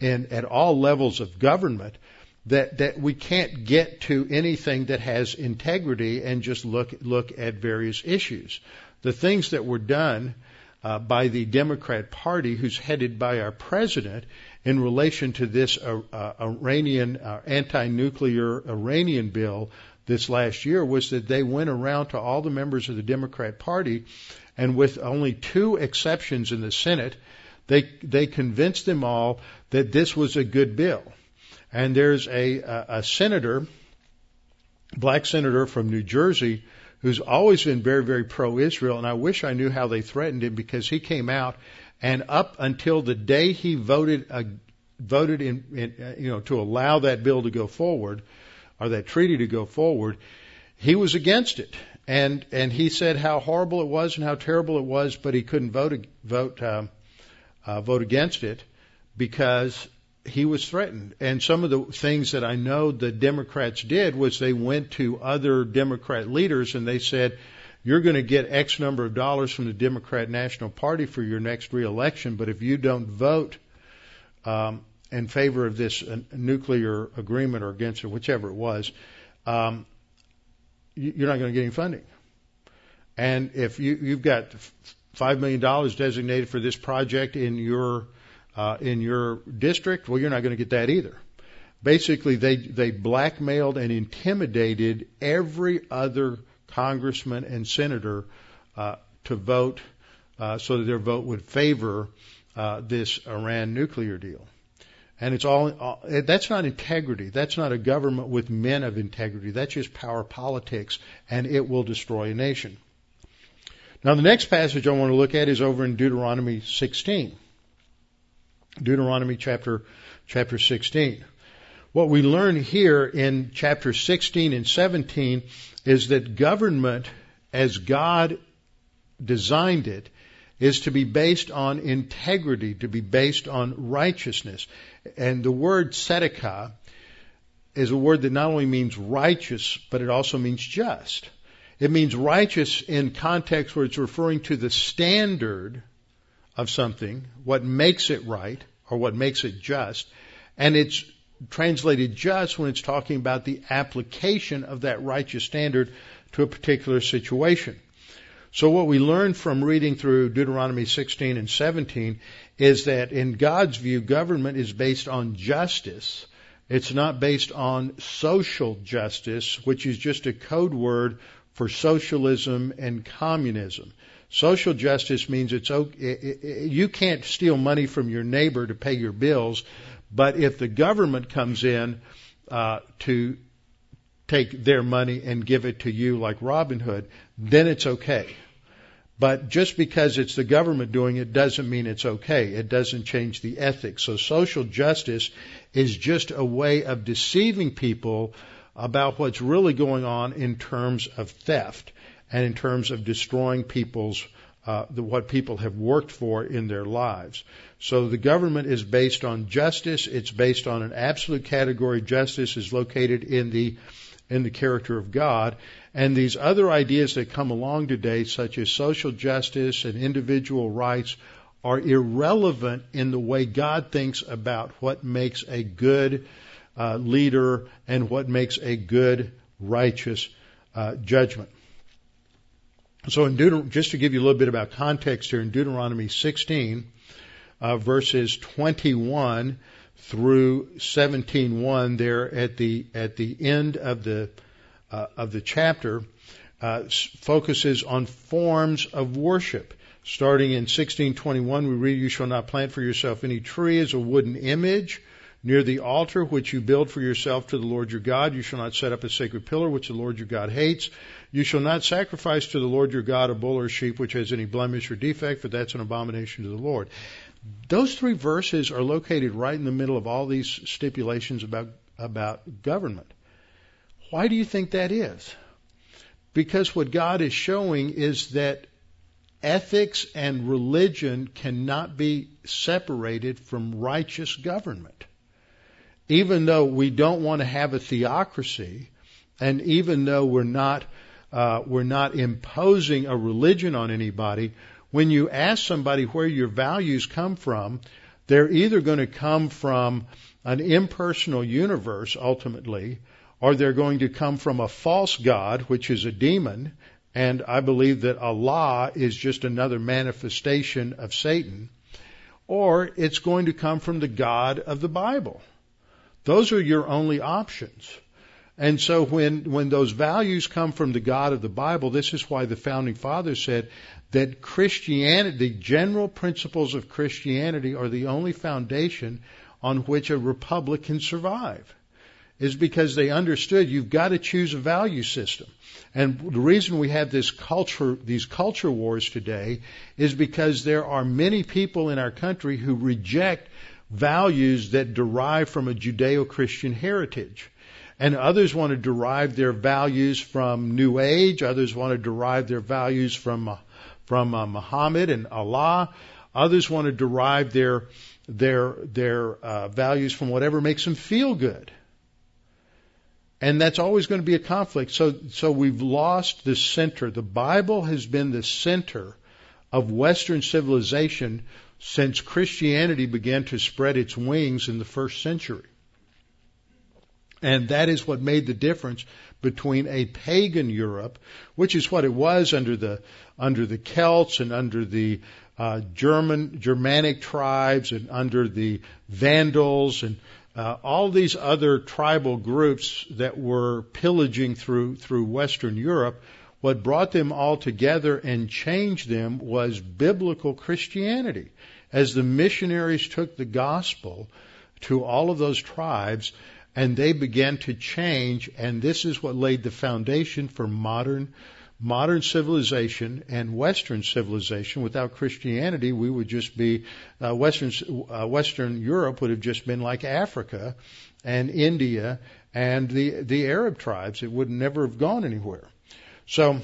in, at all levels of government that, that we can't get to anything that has integrity and just look, look at various issues. The things that were done uh, by the Democrat Party, who's headed by our president, in relation to this uh, uh, Iranian uh, anti-nuclear Iranian bill this last year was that they went around to all the members of the Democrat Party, and with only two exceptions in the Senate, they they convinced them all that this was a good bill. And there's a, a, a senator, black senator from New Jersey, who's always been very, very pro-Israel, and I wish I knew how they threatened him because he came out and up until the day he voted uh, voted in, in uh, you know to allow that bill to go forward or that treaty to go forward, he was against it. And and he said how horrible it was and how terrible it was, but he couldn't vote vote uh, uh, vote against it because he was threatened. And some of the things that I know the Democrats did was they went to other Democrat leaders and they said, you're going to get X number of dollars from the Democrat National Party for your next reelection, but if you don't vote um, in favor of this uh, nuclear agreement or against it, whichever it was, um, you're not going to get any funding. And if you, you've got five million dollars designated for this project in your uh, in your district, well, you're not going to get that either. Basically, they they blackmailed and intimidated every other congressman and senator uh, to vote uh, so that their vote would favor uh, this Iran nuclear deal. And it's all, all, that's not integrity. That's not a government with men of integrity. That's just power politics, and it will destroy a nation. Now, the next passage I want to look at is over in Deuteronomy 16. Deuteronomy chapter, chapter 16. What we learn here in chapter 16 and 17 is that government, as God designed it, is to be based on integrity, to be based on righteousness. And the word tzedakah is a word that not only means righteous, but it also means just. It means righteous in context where it's referring to the standard of something, what makes it right, or what makes it just. And it's translated just when it's talking about the application of that righteous standard to a particular situation. So what we learn from reading through Deuteronomy 16 and 17 is that in God's view, government is based on justice. It's not based on social justice, which is just a code word for socialism and communism. Social justice means it's okay, you can't steal money from your neighbor to pay your bills, but if the government comes in uh, to take their money and give it to you like Robin Hood, then it's okay. But just because it's the government doing it doesn't mean it's okay. It doesn't change the ethics. So social justice is just a way of deceiving people about what's really going on in terms of theft and in terms of destroying people's uh, the, what people have worked for in their lives. So the government is based on justice. It's based on an absolute category. Justice is located in the in the character of God. And these other ideas that come along today, such as social justice and individual rights, are irrelevant in the way God thinks about what makes a good uh, leader and what makes a good, righteous uh, judgment. So in just to give you a little bit about context here, in Deuteronomy 16, uh, verses 21 through 17:1, there at the at the end of the uh, of the chapter, uh, focuses on forms of worship. Starting in 16:21, we read, "You shall not plant for yourself any tree as a wooden image." Near the altar which you build for yourself to the Lord your God, you shall not set up a sacred pillar which the Lord your God hates. You shall not sacrifice to the Lord your God a bull or a sheep which has any blemish or defect, for that's an abomination to the Lord. Those three verses are located right in the middle of all these stipulations about, about government. Why do you think that is? Because what God is showing is that ethics and religion cannot be separated from righteous government. Even though we don't want to have a theocracy, and even though we're not Uh, we're not imposing a religion on anybody. When you ask somebody where your values come from, they're either going to come from an impersonal universe ultimately, or they're going to come from a false God, which is a demon, and I believe that Allah is just another manifestation of Satan, or it's going to come from the God of the Bible. Those are your only options. And so when, when those values come from the God of the Bible, this is why the founding fathers said that Christianity, the general principles of Christianity are the only foundation on which a republic can survive. Is because they understood you've got to choose a value system. And the reason we have this culture, these culture wars today is because there are many people in our country who reject values that derive from a Judeo-Christian heritage. And others want to derive their values from New Age. Others want to derive their values from from uh, Muhammad and Allah. Others want to derive their their their uh, values from whatever makes them feel good. And that's always going to be a conflict. So so we've lost the center. The Bible has been the center of Western civilization since Christianity began to spread its wings in the first century. And that is what made the difference between a pagan Europe, which is what it was under the under the Celts and under the uh, German Germanic tribes and under the Vandals and uh, all these other tribal groups that were pillaging through through Western Europe. What brought them all together and changed them was biblical Christianity. As the missionaries took the gospel to all of those tribes, and they began to change, and this is what laid the foundation for modern modern civilization and Western civilization. Without Christianity, we would just be uh, Western uh, Western Europe would have just been like Africa and India and the the Arab tribes. It would never have gone anywhere. So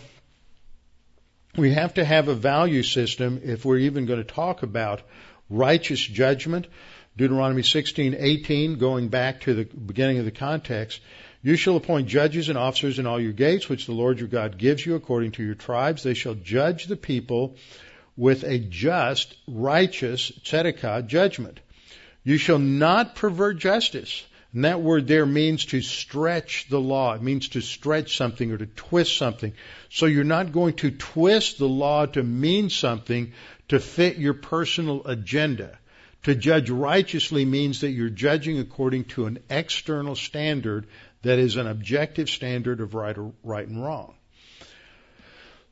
we have to have a value system if we're even going to talk about righteous judgment. Deuteronomy 16:18, going back to the beginning of the context, you shall appoint judges and officers in all your gates, which the Lord your God gives you according to your tribes. They shall judge the people with a just, righteous, tzedakah judgment. You shall not pervert justice. And that word there means to stretch the law. It means to stretch something or to twist something. So you're not going to twist the law to mean something to fit your personal agenda. To judge righteously means that you're judging according to an external standard that is an objective standard of right, or, right and wrong.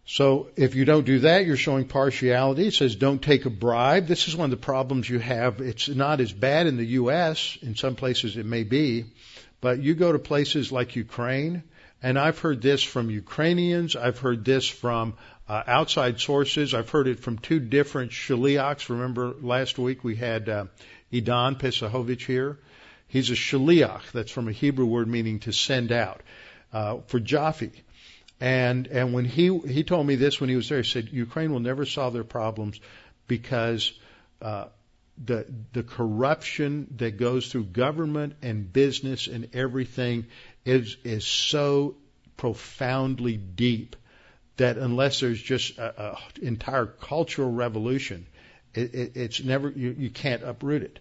So if you don't do that, you're showing partiality. It says don't take a bribe. This is one of the problems you have. It's not as bad in the U.S. In some places it may be, but you go to places like Ukraine, and I've heard this from Ukrainians. I've heard this from uh, outside sources. I've heard it from two different shaliachs. Remember last week we had uh, Idan Pesahovich here. He's a shaliach. That's from a Hebrew word meaning to send out uh, for Jaffe. And and when he he told me this when he was there, he said Ukraine will never solve their problems because uh, the the corruption that goes through government and business and everything is is so profoundly deep that unless there's just an entire cultural revolution, it, it, it's never you, you can't uproot it.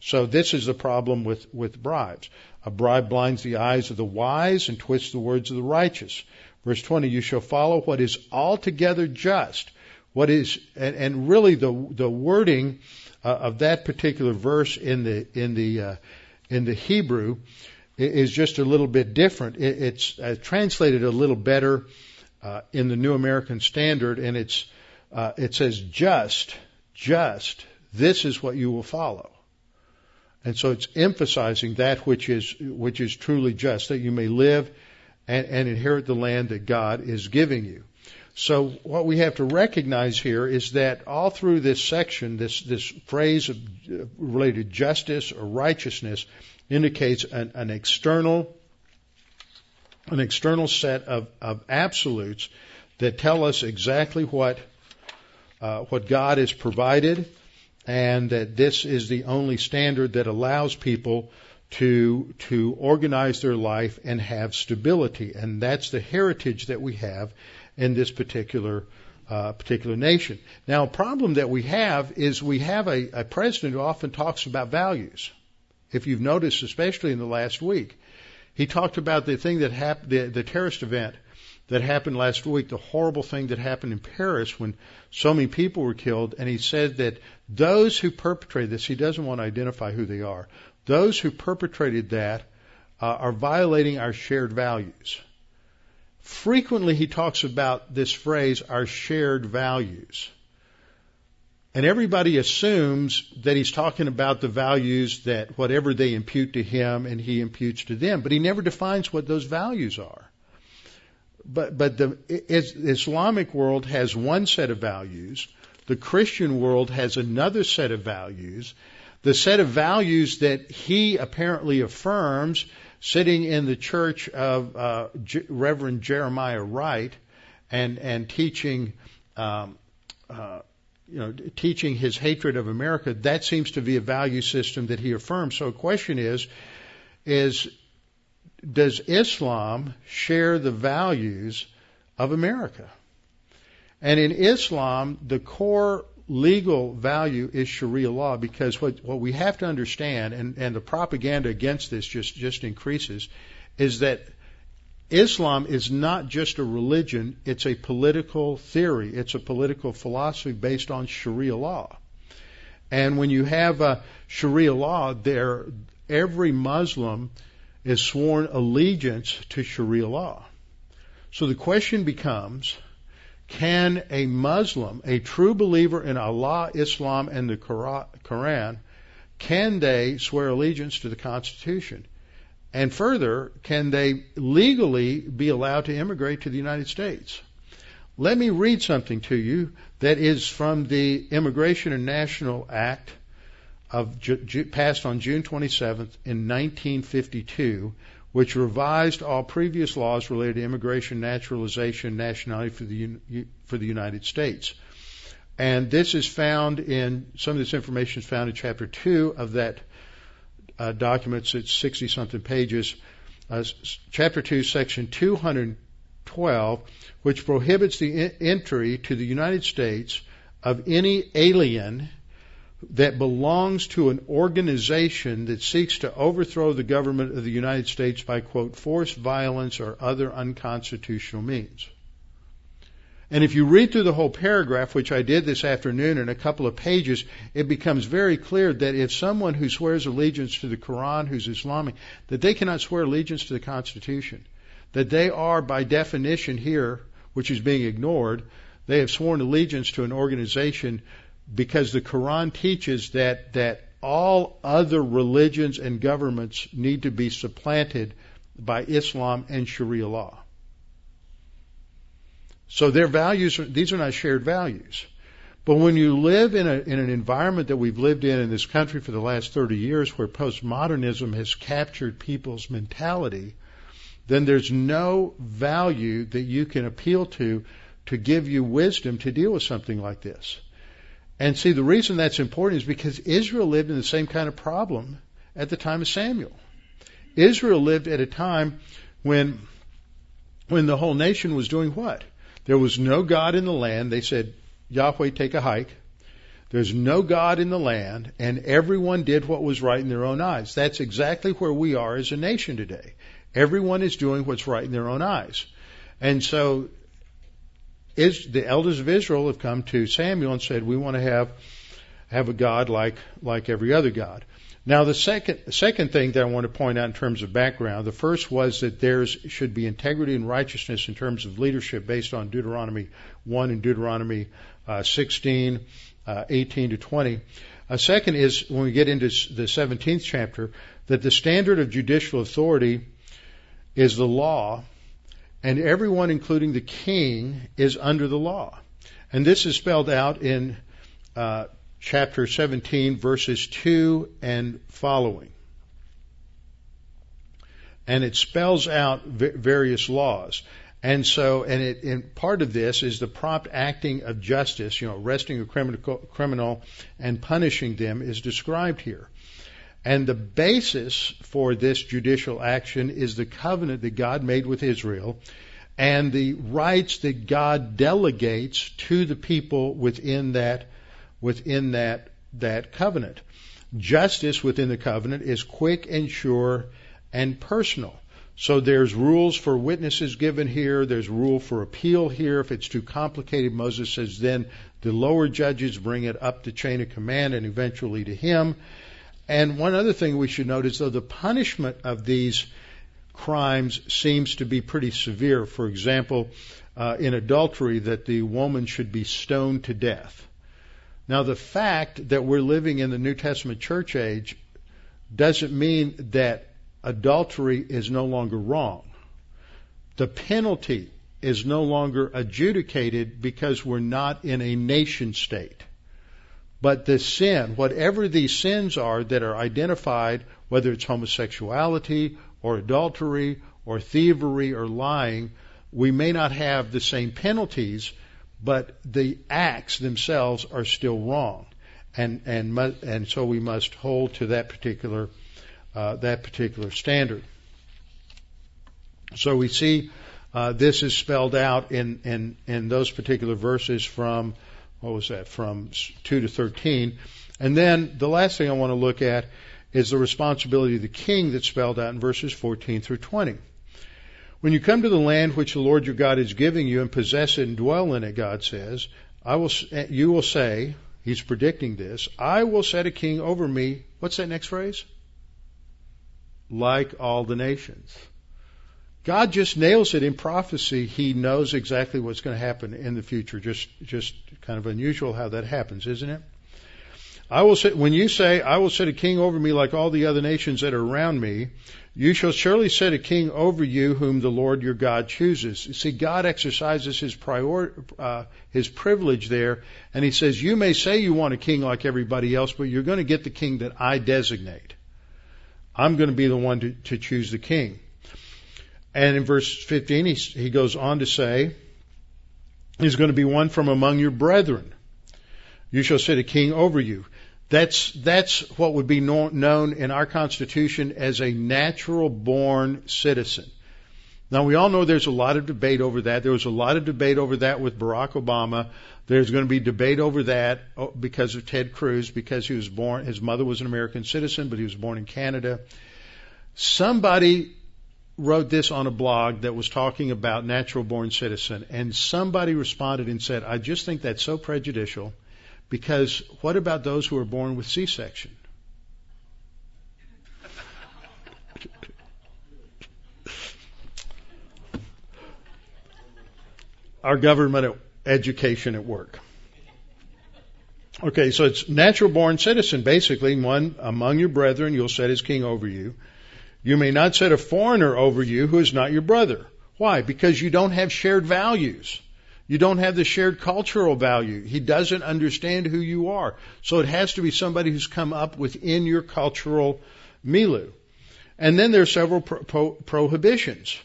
So this is the problem with with bribes. A bribe blinds the eyes of the wise and twists the words of the righteous. Verse 20: You shall follow what is altogether just. What is and, and really the the wording uh, of that particular verse in the in the uh, in the Hebrew is just a little bit different. It's uh, translated a little better uh, in the New American Standard, and it's uh, it says just, just. This is what you will follow, and so it's emphasizing that which is which is truly just, that you may live and, and inherit the land that God is giving you. So what we have to recognize here is that all through this section, this this phrase of, uh, related to justice or righteousness indicates an, an external an external set of, of absolutes that tell us exactly what uh, what God has provided, and that this is the only standard that allows people to to organize their life and have stability, and that's the heritage that we have in this particular uh, particular nation. Now, a problem that we have is we have a, a president who often talks about values. If you've noticed, especially in the last week, he talked about the thing that happened, the, the terrorist event that happened last week, the horrible thing that happened in Paris when so many people were killed, and he said that those who perpetrated this, he doesn't want to identify who they are, those who perpetrated that uh, are violating our shared values. Frequently, he talks about this phrase, our shared values. And everybody assumes that he's talking about the values that whatever they impute to him and he imputes to them, but he never defines what those values are. But, but the Islamic world has one set of values. The Christian world has another set of values. The set of values that he apparently affirms sitting in the church of uh, J- Reverend Jeremiah Wright and and teaching. Um, uh, you know, teaching his hatred of America, that seems to be a value system that he affirms. So the question is, is does Islam share the values of America? And in Islam, the core legal value is Sharia law because what, what we have to understand, and, and the propaganda against this just, just increases, is that Islam is not just a religion, it's a political theory. It's a political philosophy based on Sharia law. And when you have a Sharia law, there, every Muslim is sworn allegiance to Sharia law. So the question becomes, can a Muslim, a true believer in Allah, Islam, and the Quran, can they swear allegiance to the Constitution? And further, can they legally be allowed to immigrate to the United States? Let me read something to you that is from the Immigration and National Act of passed on June 27th in 1952, which revised all previous laws related to immigration, naturalization, nationality for the for the United States. And this is found in some of this information is found in chapter two of that uh, document. It's 60 something pages. Uh, chapter two, section 212, which prohibits the entry to the United States of any alien that belongs to an organization that seeks to overthrow the government of the United States by, quote, force, violence, or other unconstitutional means. And if you read through the whole paragraph, which I did this afternoon in a couple of pages, it becomes very clear that if someone who swears allegiance to the Quran, who's Islamic, that they cannot swear allegiance to the Constitution. That they are, by definition here, which is being ignored, they have sworn allegiance to an organization because the Quran teaches that that all other religions and governments need to be supplanted by Islam and Sharia law. So their values, are, these are not shared values. But when you live in, a, in an environment that we've lived in in this country for the last 30 years where postmodernism has captured people's mentality, then there's no value that you can appeal to to give you wisdom to deal with something like this. And see, the reason that's important is because Israel lived in the same kind of problem at the time of Samuel. Israel lived at a time when, when the whole nation was doing what? There was no God in the land. They said, Yahweh, take a hike. There's no God in the land, and everyone did what was right in their own eyes. That's exactly where we are as a nation today. Everyone is doing what's right in their own eyes. And so is the elders of Israel have come to Samuel and said, "We want to have have a God like like every other God." Now, the second second thing that I want to point out in terms of background, the first was that there should be integrity and righteousness in terms of leadership based on Deuteronomy one and Deuteronomy uh, 16, uh, 18 to 20. A second is when we get into the 17th chapter that the standard of judicial authority is the law and everyone, including the king, is under the law. And this is spelled out in uh, chapter 17, verses 2 and following. And it spells out various laws. And so, and, it, and part of this is the prompt acting of justice, you know, arresting a criminal, criminal and punishing them is described here. And the basis for this judicial action is the covenant that God made with Israel and the rights that God delegates to the people within that within that that covenant. Justice within the covenant is quick and sure and personal. So there's rules for witnesses given here. There's rule for appeal here. If it's too complicated, Moses says then the lower judges bring it up the chain of command and eventually to him. And one other thing we should note is though the punishment of these crimes seems to be pretty severe. For example, uh, in adultery, that the woman should be stoned to death. Now, the fact that we're living in the New Testament church age doesn't mean that adultery is no longer wrong. The penalty is no longer adjudicated because we're not in a nation state. But the sin, whatever these sins are that are identified, whether it's homosexuality or adultery or thievery or lying, we may not have the same penalties, but the acts themselves are still wrong, and and and so we must hold to that particular uh, that particular standard. So we see uh, this is spelled out in, in in those particular verses from what was that from two to thirteen, and then the last thing I want to look at is the responsibility of the king that's spelled out in verses 14 through 20. When you come to the land which the Lord your God is giving you and possess it and dwell in it, God says, I will, eh, you will say, he's predicting this, I will set a king over me. What's that next phrase? Like all the nations. God just nails it in prophecy. He knows exactly what's going to happen in the future. Just, just kind of unusual how that happens, isn't it? I will say, when you say, I will set a king over me like all the other nations that are around me, you shall surely set a king over you whom the Lord your God chooses. See, God exercises his prior, uh, his privilege there, and he says, you may say you want a king like everybody else, but you're going to get the king that I designate. I'm going to be the one to, to choose the king. And in verse 15, he, he goes on to say, he's going to be one from among your brethren. You shall set a king over you. That's, that's what would be known in our Constitution as a natural born citizen. Now we all know there's a lot of debate over that. There was a lot of debate over that with Barack Obama. There's going to be debate over that oh, because of Ted Cruz, because he was born, his mother was an American citizen, but he was born in Canada. Somebody wrote this on a blog that was talking about natural born citizen, and somebody responded and said, I just think that's so prejudicial. Because what about those who are born with C section? Our government education at work. Okay, so it's natural born citizen, basically, one among your brethren, you'll set as king over you. You may not set a foreigner over you who is not your brother. Why? Because you don't have shared values. You don't have the shared cultural value. He doesn't understand who you are. So it has to be somebody who's come up within your cultural milieu. And then there are several pro- pro- prohibitions.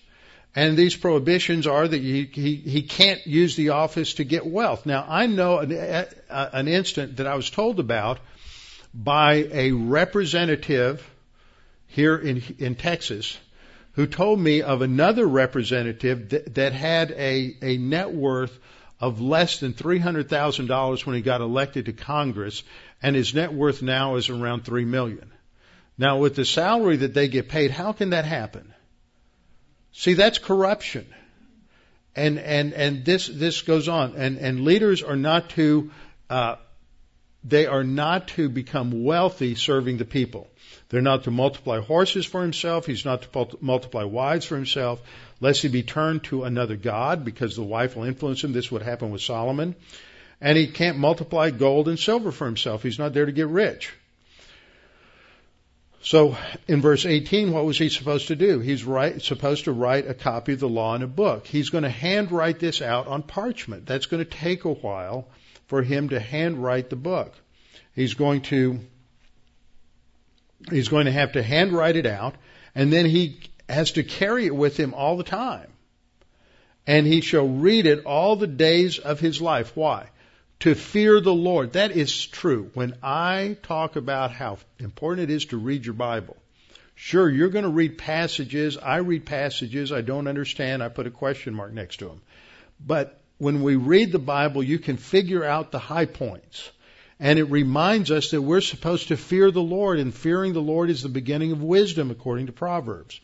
And these prohibitions are that he, he, he can't use the office to get wealth. Now, I know an, an instant that I was told about by a representative here in, in Texas who told me of another representative that, that had a, a net worth of less than $300,000 when he got elected to Congress, and his net worth now is around 3 million. Now, with the salary that they get paid, how can that happen? See, that's corruption. And, and, and this, this goes on. And, and leaders are not to, uh, they are not to become wealthy serving the people. They're not to multiply horses for himself. He's not to multiply wives for himself, lest he be turned to another god, because the wife will influence him. This would happen with Solomon. And he can't multiply gold and silver for himself. He's not there to get rich. So in verse 18, what was he supposed to do? He's write, supposed to write a copy of the law in a book. He's going to handwrite this out on parchment. That's going to take a while for him to handwrite the book. He's going to He's going to have to handwrite it out, and then he has to carry it with him all the time. And he shall read it all the days of his life. Why? to fear the Lord. That is true. When I talk about how important it is to read your Bible, sure, you're going to read passages. I read passages I don't understand. I put a question mark next to them. But when we read the Bible, you can figure out the high points. And it reminds us that we're supposed to fear the Lord, and fearing the Lord is the beginning of wisdom, according to Proverbs.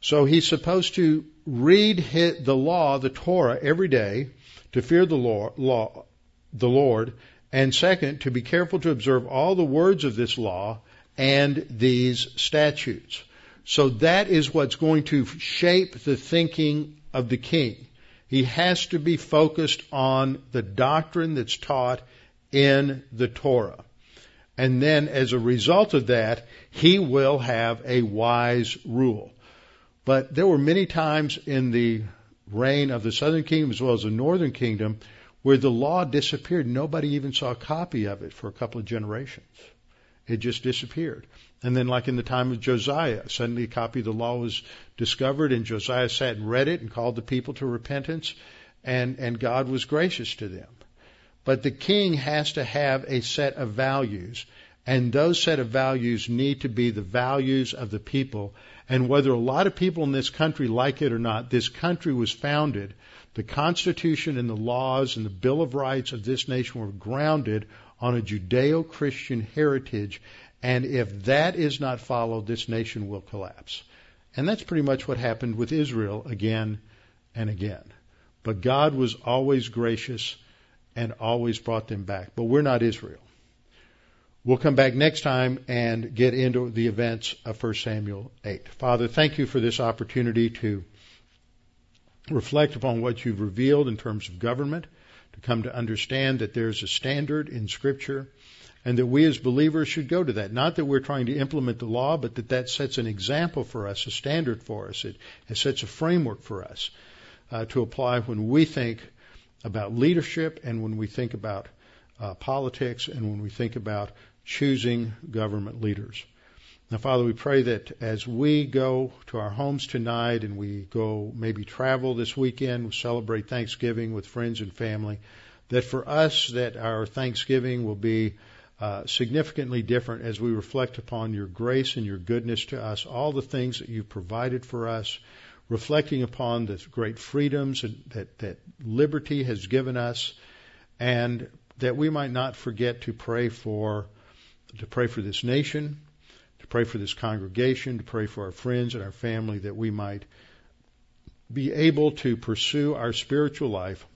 So he's supposed to read the law, the Torah, every day to fear the Lord, law, the Lord, and second, to be careful to observe all the words of this law and these statutes. So that is what's going to shape the thinking of the king. He has to be focused on the doctrine that's taught in the Torah. And then as a result of that, he will have a wise rule. But there were many times in the reign of the southern kingdom as well as the northern kingdom where the law disappeared. Nobody even saw a copy of it for a couple of generations. It just disappeared. And then, like in the time of Josiah, suddenly a copy of the law was discovered, and Josiah sat and read it and called the people to repentance, and, and God was gracious to them. But the king has to have a set of values, and those set of values need to be the values of the people. And whether a lot of people in this country like it or not, this country was founded the Constitution and the laws and the Bill of Rights of this nation were grounded on a Judeo Christian heritage, and if that is not followed, this nation will collapse. And that's pretty much what happened with Israel again and again. But God was always gracious and always brought them back. But we're not Israel. We'll come back next time and get into the events of 1 Samuel 8. Father, thank you for this opportunity to reflect upon what you've revealed in terms of government, to come to understand that there's a standard in Scripture, and that we as believers should go to that. Not that we're trying to implement the law, but that that sets an example for us, a standard for us. It, it sets a framework for us uh, to apply when we think about leadership and when we think about uh, politics and when we think about choosing government leaders. Now, Father, we pray that as we go to our homes tonight and we go maybe travel this weekend, we celebrate Thanksgiving with friends and family, that for us that our Thanksgiving will be uh, significantly different as we reflect upon your grace and your goodness to us, all the things that you've provided for us, reflecting upon the great freedoms that, that liberty has given us, and that we might not forget to pray for to pray for this nation, to pray for this congregation, to pray for our friends and our family that we might be able to pursue our spiritual life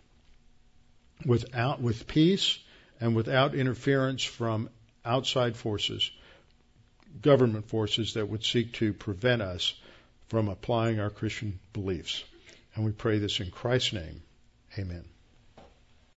without with peace and without interference from outside forces, government forces that would seek to prevent us from applying our Christian beliefs. And we pray this in Christ's name. Amen.